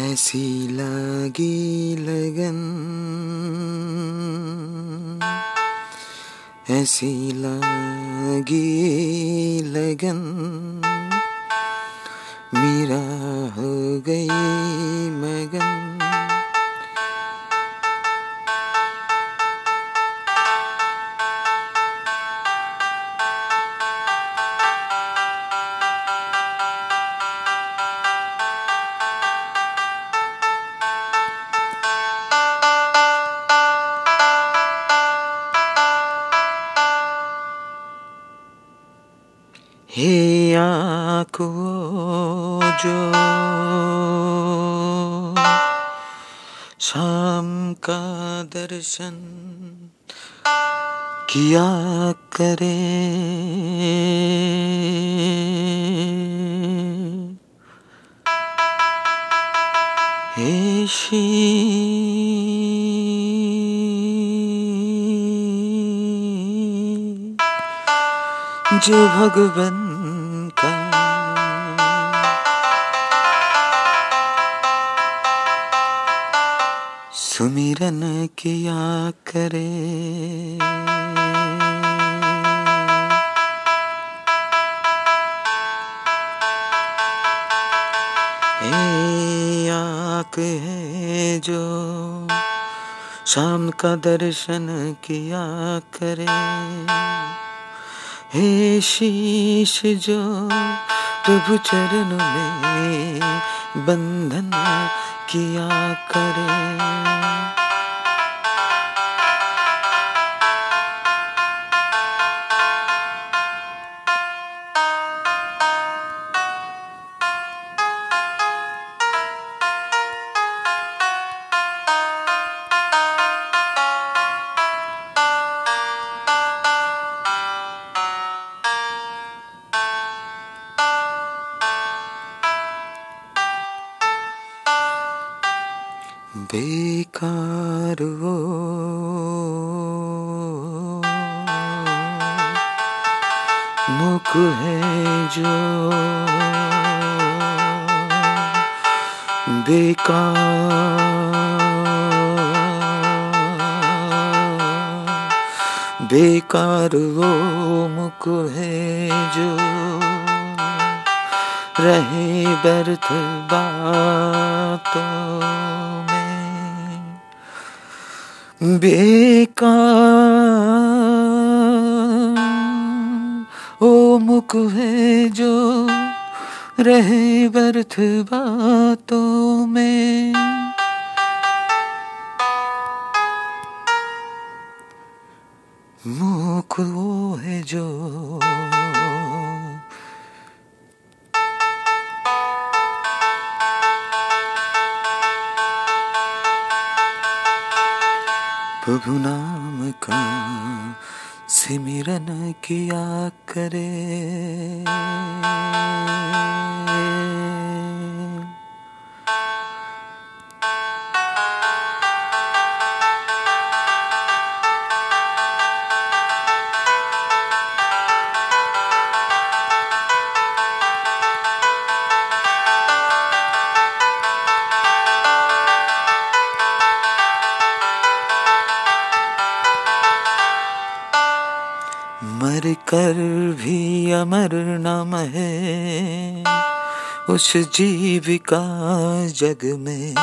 ऐसी लागी लगन। ऐसी लागी लगन। मेरा हो गई हे आँखों जो शाम का दर्शन किया करे। हे शी जो भगवन सुमिरन किया करे आक है जो शाम का दर्शन किया करे हे शीश जो प्रभु चरण में बंधन किया करे। बेकार वो। मुख है जो बेकार। बेकार वो मुख है जो रहे व्यर्थ बातों। बेकार। ओ मुख है जो रहे व्यर्थ बातों में। मुख वो है जो प्रभु नाम का सिमिरन किया करे। मर कर भी अमर नाम है उस जीविका जग में।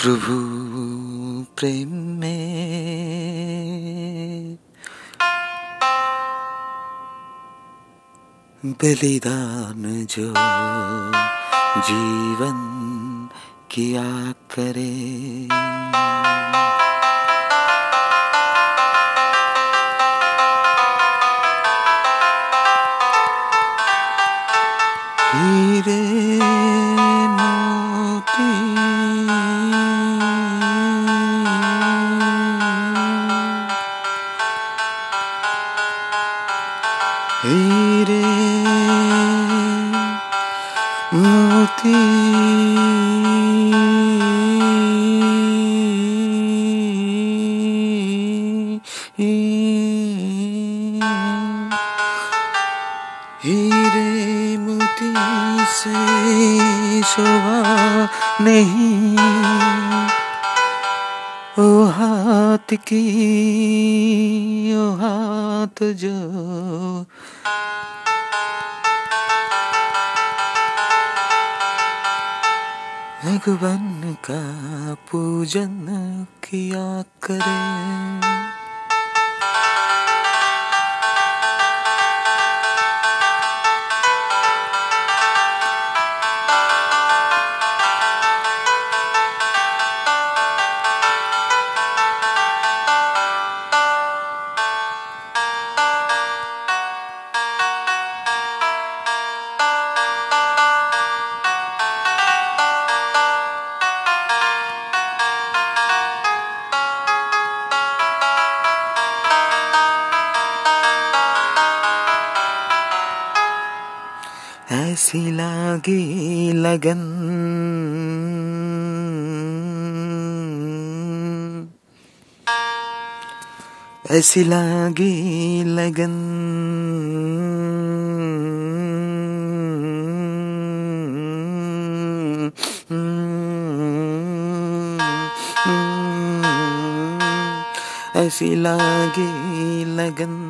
प्रभु प्रेम में बलिदान जो जीवन किया करे। हीरे मोती हीरे मोती शोभा नहीं। ओ हाथ की ओ हाथ जो। भगवान का पूजन किया करें। ऐसी लागी लगन। ऐसी लागी लगन। ऐसी लागी लगन।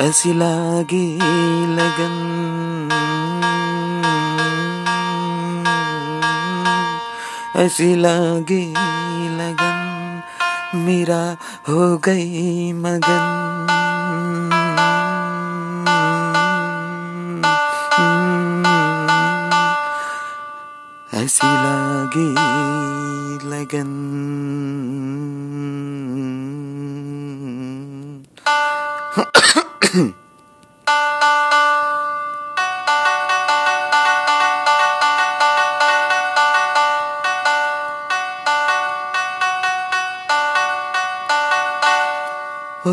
ऐसी लागी लगन। ऐसी लागी लगन मेरा हो गई मगन। ऐसी लागी लगन। वो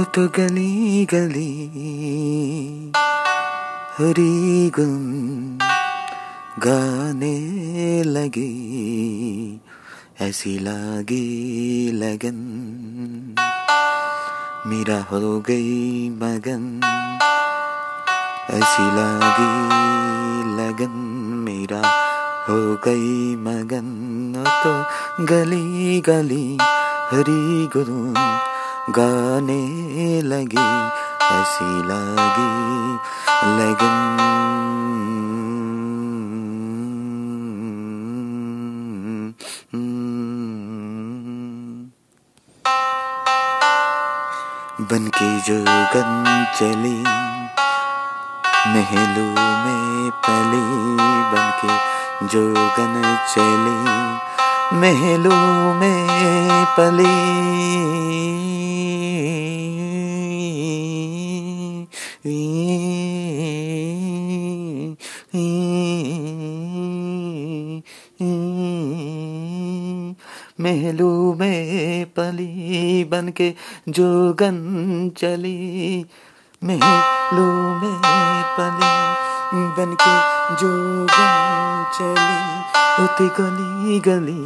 तो गली गली हरी गुन गाने लगी ऐसी लागी लगन। मेरा हो गई मगन। ऐसी लागी लगन, मेरा हो गई मगन। तो गली गली हरी गुन गाने लगी। ऐसी लागी लगन। बन के जोगन चली महलों में पली बन के जोगन चली महलों में पली। महलों में पली बन के जोगन चली। महलू में पली बन के जोगन चली उत गली गली।